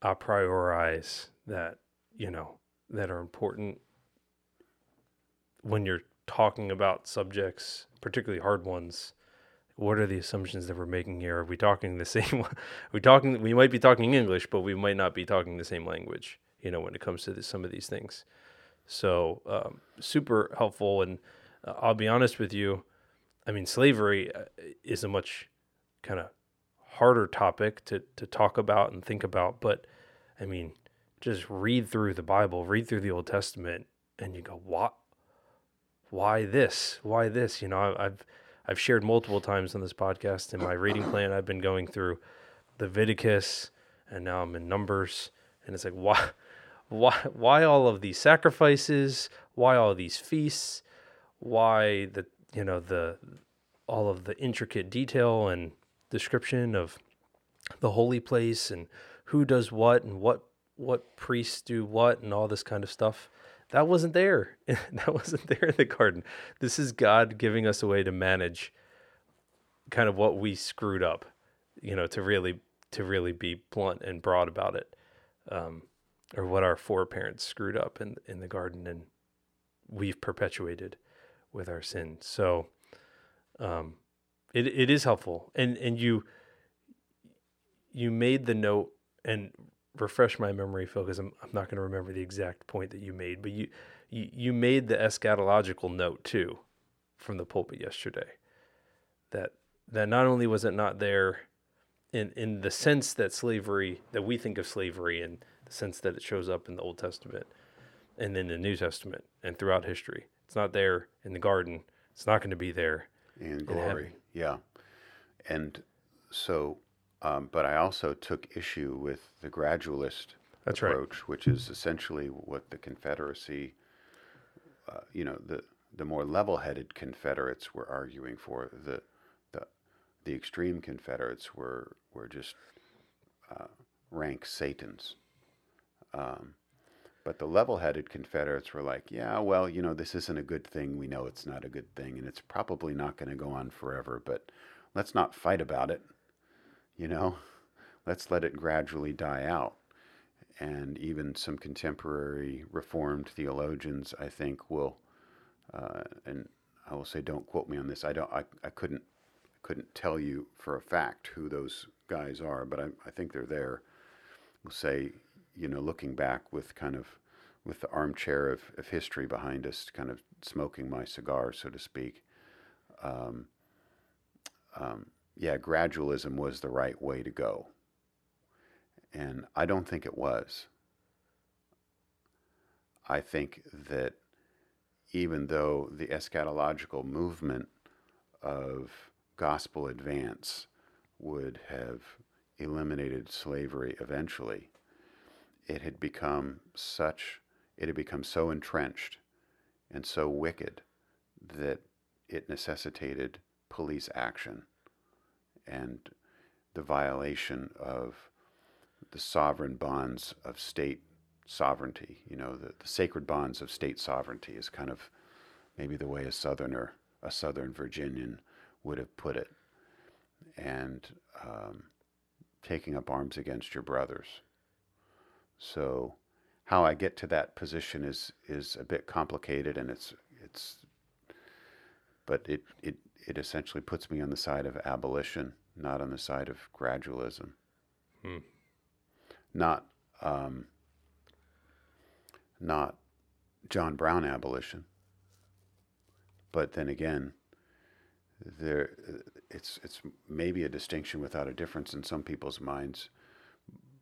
a priori's that you know that are important when you're talking about subjects, particularly hard ones. What are the assumptions that we're making here? Are we talking the same? We talking? We might be talking English, but we might not be talking the same language you know, when it comes to this, some of these things. So um, super helpful. And uh, I'll be honest with you, I mean, slavery uh, is a much kind of harder topic to, to talk about and think about. But I mean, just read through the Bible, read through the Old Testament, and you go, what? Why this? Why this? You know, I've I've shared multiple times on this podcast in my reading plan. I've been going through Leviticus, and now I'm in Numbers, and it's like, why? why why all of these sacrifices why all these feasts why the you know the all of the intricate detail and description of the holy place and who does what and what what priests do what and all this kind of stuff that wasn't there. That wasn't there in the garden. This is god giving us a way to manage kind of what we screwed up you know to really to really be blunt and broad about it um, or what our foreparents screwed up in in the garden and we've perpetuated with our sins. So um, it it is helpful, and and you you made the note and refresh my memory, Phil, because I'm I'm not going to remember the exact point that you made, but you you you made the eschatological note too from the pulpit yesterday that that not only was it not there in in the sense that slavery that we think of slavery and the sense that it shows up in the Old Testament and then the New Testament and throughout history. It's not there in the garden. It's not going to be there in in glory. heaven. Yeah. And so, um, but I also took issue with the gradualist That's right. approach, which is essentially what the Confederacy, uh, you know, the the more level-headed Confederates were arguing for. The the the extreme Confederates were were just uh, rank Satans. Um, but the level-headed Confederates were like, yeah, well, you know, this isn't a good thing. We know it's not a good thing, and it's probably not going to go on forever. But let's not fight about it. You know, let's let it gradually die out. And even some contemporary Reformed theologians, I think, will, uh, and I will say, don't quote me on this. I don't. I, I couldn't couldn't tell you for a fact who those guys are, but I, I think they're there. Will say, you know, looking back with kind of with the armchair of, of history behind us, kind of smoking my cigar, so to speak. Um, um, yeah, gradualism was the right way to go. And I don't think it was. I think that even though the eschatological movement of gospel advance would have eliminated slavery eventually, it had become such, it had become so entrenched and so wicked that it necessitated police action and the violation of the sovereign bonds of state sovereignty. You know, the, the sacred bonds of state sovereignty is kind of maybe the way a southerner, a southern Virginian would have put it. And um, taking up arms against your brothers. So, how I get to that position is is a bit complicated, and it's it's, but it it it essentially puts me on the side of abolition, not on the side of gradualism. Hmm. Not um, not John Brown abolition, but then again, there it's it's maybe a distinction without a difference in some people's minds.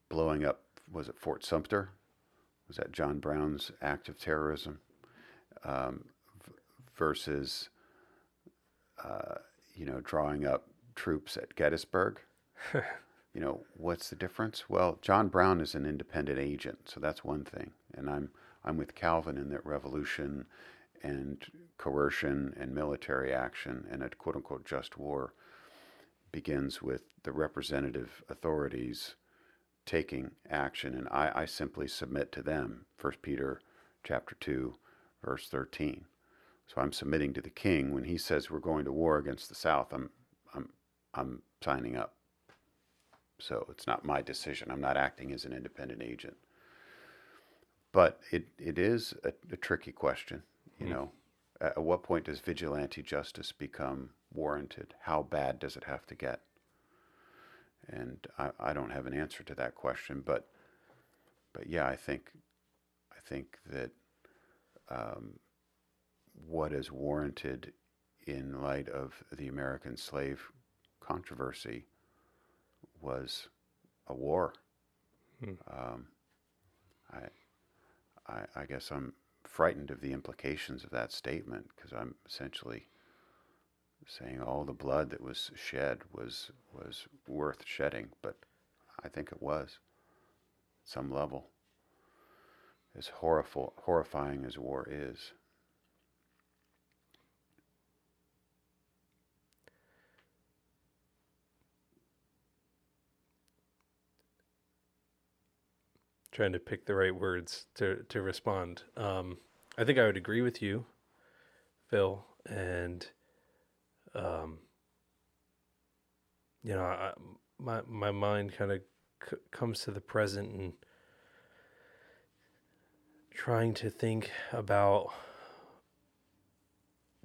Blowing up was it Fort Sumter? Was that John Brown's act of terrorism? Um, v- versus, uh, you know, drawing up troops at Gettysburg. you know, what's the difference? Well, John Brown is an independent agent, so that's one thing. And I'm I'm with Calvin in that revolution and coercion and military action and a quote unquote just war begins with the representative authorities taking action and I, I simply submit to them. First Peter chapter two, verse thirteen. So I'm submitting to the king when he says we're going to war against the South, I'm I'm I'm signing up. So it's not my decision. I'm not acting as an independent agent. But it, it is a, a tricky question, you Mm. know. At, at what point does vigilante justice become warranted? How bad does it have to get? And I, I don't have an answer to that question, but but yeah, I think I think that um, what is warranted in light of the American slave controversy was a war. Hmm. Um, I, I, I guess I'm frightened of the implications of that statement because I'm essentially saying all the blood that was shed was was worth shedding, but I think it was at some level. As horrible, horrifying as war is, Trying to pick the right words to to respond. Um, I think I would agree with you, Phil, and um, you know, I, my my mind kind of c- comes to the present, and trying to think about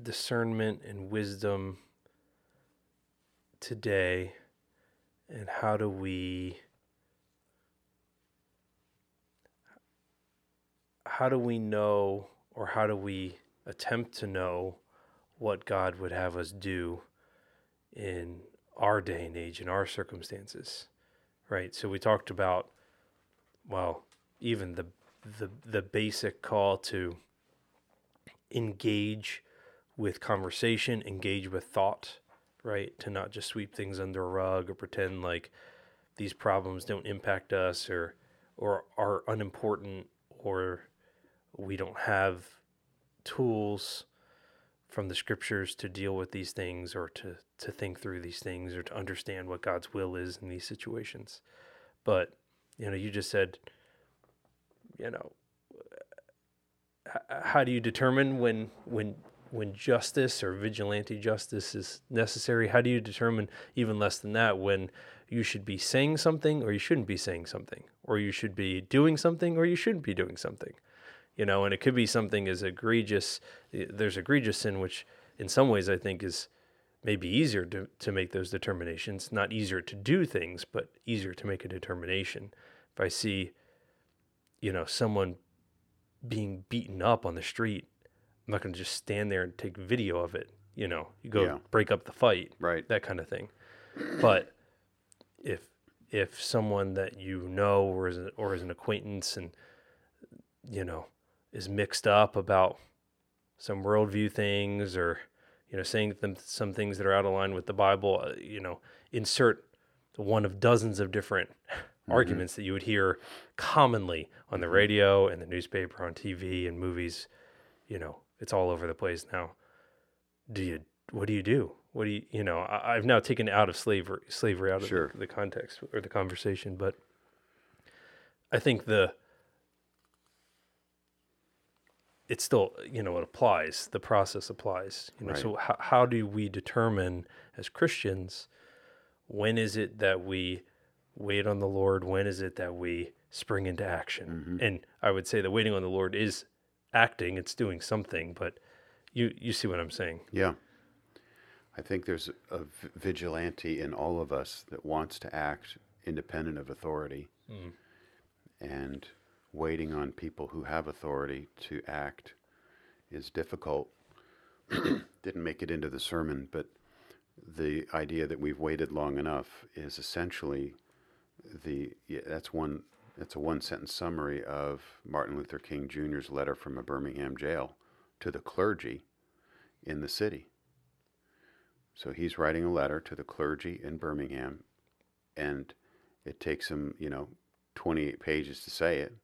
discernment and wisdom today and how do we how do we know or how do we attempt to know what God would have us do in our day and age in our circumstances right? So we talked about well even the the the basic call to engage with conversation engage with thought right? To not just sweep things under a rug or pretend like these problems don't impact us or or are unimportant or we don't have tools from the scriptures to deal with these things or to, to think through these things or to understand what God's will is in these situations. But, you know, you just said, you know, how do you determine when when when justice or vigilante justice is necessary? How do you determine even less than that when you should be saying something or you shouldn't be saying something, or you should be doing something or you shouldn't be doing something? You know, and it could be something as egregious. Eh, there's egregious sin, which in some ways I think is maybe easier to, to make those determinations. Not easier to do things, but easier to make a determination. If I see, you know, someone being beaten up on the street, I'm not going to just stand there and take video of it. You know, you go Yeah. break up the fight, Right. that kind of thing. But if if someone that you know or is or is an acquaintance and you know is mixed up about some worldview things or you know saying them some things that are out of line with the Bible, uh, you know, insert one of dozens of different arguments that you would hear commonly on the radio and the newspaper, on TV and movies. You know, it's all over the place now. Do you? What do you do? What do you? You know, I, I've now taken out of slavery, slavery out of Sure. the, the context or the conversation, but I think the it still you know it applies the process applies you know so how, how do we determine as christians when is it that we wait on the lord? When is it that we spring into action? Mm-hmm. And i would say the waiting on the lord is acting it's doing something but you you see what i'm saying? Yeah. I think there's a v- vigilante in all of us that wants to act independent of authority. Mm. And waiting on people who have authority to act is difficult. Didn't make it into the sermon, but the idea that we've waited long enough is essentially the yeah, that's one that's a one sentence summary of Martin Luther King Jr.'s letter from a Birmingham jail to the clergy in the city. So he's writing a letter to the clergy in Birmingham, and it takes him, you know, 28 pages to say it,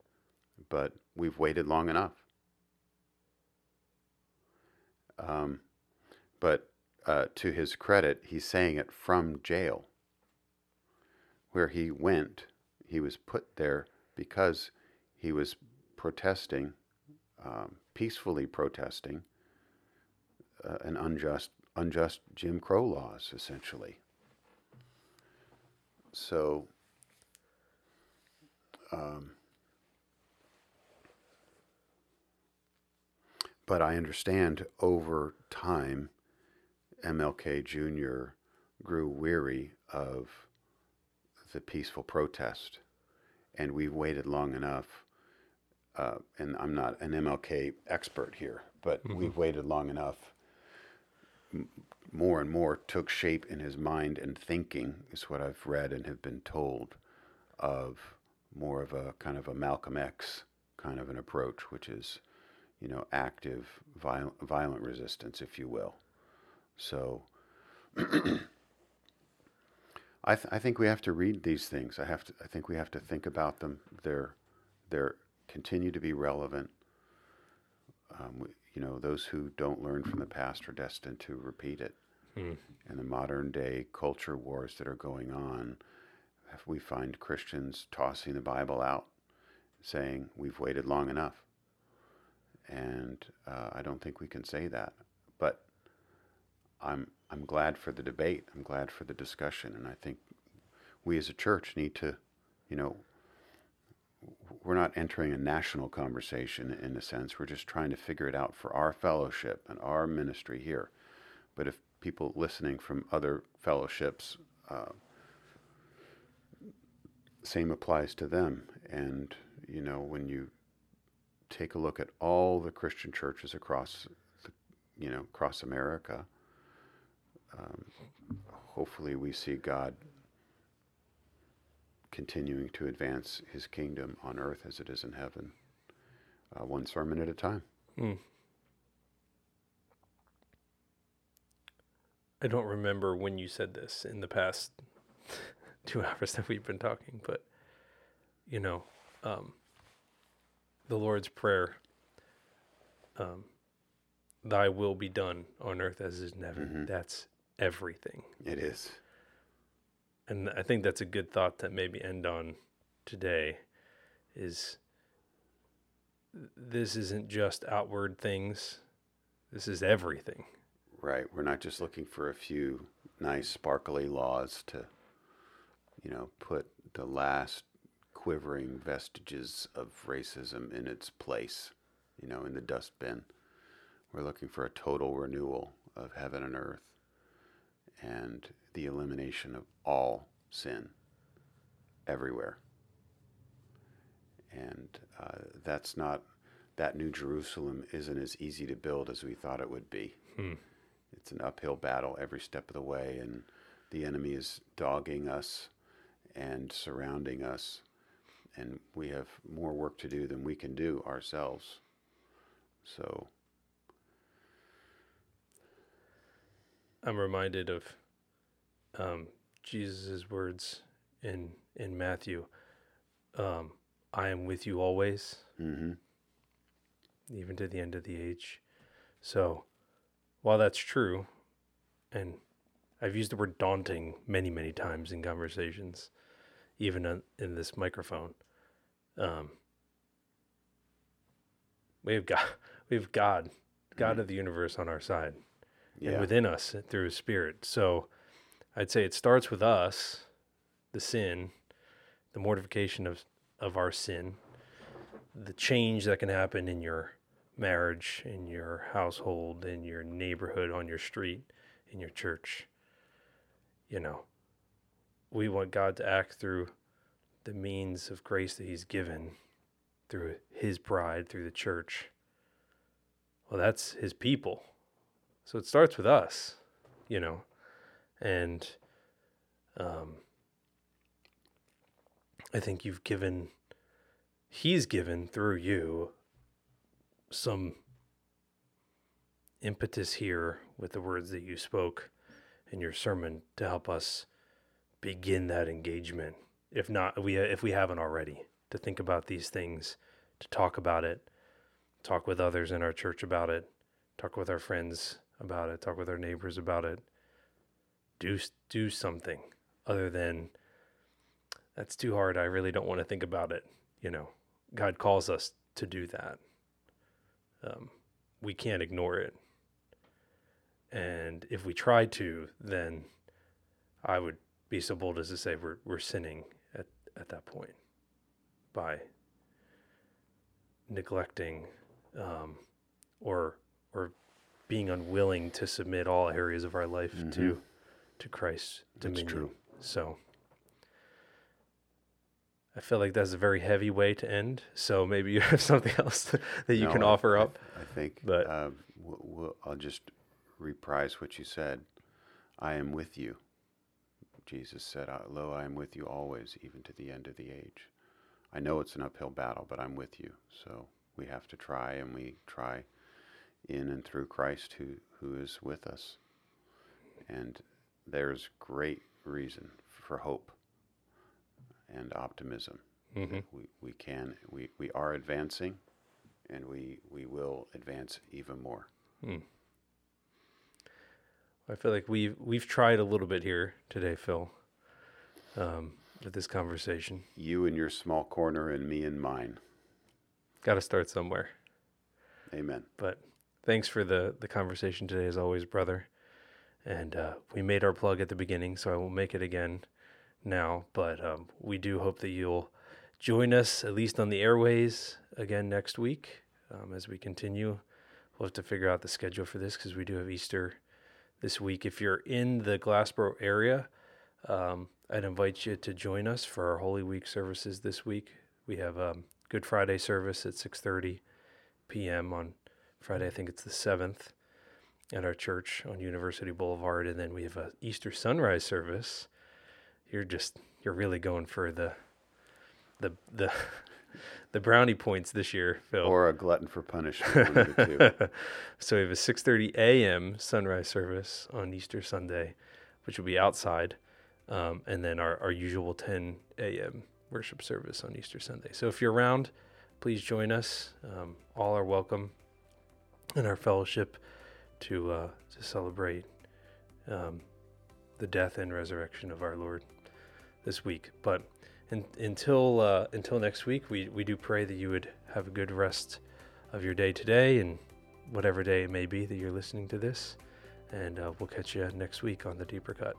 but we've waited long enough. Um, but uh, to his credit, he's saying it from jail. Where he went, he was put there because he was protesting, um, peacefully protesting, uh, an unjust unjust Jim Crow laws, essentially. So, um, but I understand over time, MLK Jr. grew weary of the peaceful protest, and we've waited long enough. Uh, and I'm not an MLK expert here, but we've waited long enough more and more took shape in his mind and thinking is what I've read and have been told of more of a kind of a Malcolm X kind of an approach, which is, you know, active violent, violent resistance, if you will. So I, th- I think we have to read these things. I have to. I think we have to think about them. They're they're continue to be relevant. Um, we, you know, those who don't learn from the past are destined to repeat it. And the modern day culture wars that are going on, if we find Christians tossing the Bible out, saying we've waited long enough. And uh, I don't think we can say that. But I'm I'm glad for the debate. I'm glad for the discussion, and I think we as a church need to, you know, we're not entering a national conversation in a sense. We're just trying to figure it out for our fellowship and our ministry here. But if people listening from other fellowships, uh, same applies to them. And you know, when you take a look at all the Christian churches across, the, you know, across America, um, hopefully we see God continuing to advance His kingdom on earth as it is in heaven, uh, one sermon at a time. Mm. I don't remember when you said this in the past two hours that we've been talking, but you know, um, the Lord's Prayer, um, Thy will be done on earth as is in heaven. Mhm. That's everything. It is. And I think that's a good thought to maybe end on today is this isn't just outward things. This is everything. Right. We're not just looking for a few nice, sparkly laws to, you know, put the last quivering vestiges of racism in its place, you know, in the dustbin. We're looking for a total renewal of heaven and earth and the elimination of all sin everywhere. And uh, that's not, that New Jerusalem isn't as easy to build as we thought it would be. Hmm. It's an uphill battle every step of the way, and the enemy is dogging us and surrounding us, and we have more work to do than we can do ourselves. So, I'm reminded of um, Jesus' words in in Matthew. Um, I am with you always, hmm even to the end of the age. So, while that's true, and I've used the word daunting many, many times in conversations, even in, in this microphone. Um, we have God, we have God, God Mhm. of the universe on our side yeah, and within us through his spirit. So I'd say it starts with us, the sin, the mortification of, of our sin, the change that can happen in your marriage, in your household, in your neighborhood, on your street, in your church. You know, we want God to act through the means of grace that he's given through his bride, through the church. Well, that's his people. So it starts with us, you know, and um, I think you've given, he's given through you some impetus here with the words that you spoke in your sermon to help us begin that engagement. If not, we if we haven't already, to think about these things, to talk about it, talk with others in our church about it, talk with our friends about it, talk with our neighbors about it. Do do something other than that's too hard. I really don't want to think about it. You know, God calls us to do that. Um, we can't ignore it. And if we try to, then I would be so bold as to say we're we're sinning at, at that point by neglecting um, or or being unwilling to submit all areas of our life to to Christ's That's true. So I feel like that's a very heavy way to end. So maybe you have something else that you No, can I- offer up. I think, but- uh, w- w- I'll just reprise what you said. I am with you. Jesus said, "Uh, Lo, I am with you always, even to the end of the age. I know it's an uphill battle, but I'm with you. So we have to try, and we try in and through Christ who, who is with us. And there's great reason for hope and optimism. hmm We, we can, we, we are advancing, and we, we will advance even more. I feel like we've we've tried a little bit here today, Phil, um, with this conversation. You in your small corner, and me in mine. Got to start somewhere. Amen. But thanks for the the conversation today, as always, brother. And uh, we made our plug at the beginning, so I won't make it again now. But um, we do hope that you'll join us at least on the airways again next week um, as we continue. We'll have to figure out the schedule for this because we do have Easter this week. If you're in the Glassboro area, um, I'd invite you to join us for our Holy Week services this week. We have a um, Good Friday service at 6:30 p.m. on Friday. I think it's the seventh at our church on University Boulevard, and then we have a Easter sunrise service. You're just you're really going for the the the the brownie points this year, Phil. Or a glutton for punishment. so we have a 6:30 a.m. sunrise service on Easter Sunday, which will be outside, um, and then our, our usual 10 a.m. worship service on Easter Sunday. So if you're around, please join us. Um, all are welcome in our fellowship to uh, to celebrate um, the death and resurrection of our Lord this week. But in, until uh, until next week, we we do pray that you would have a good rest of your day today and whatever day it may be that you're listening to this. And uh, we'll catch you next week on the Deeper Cut.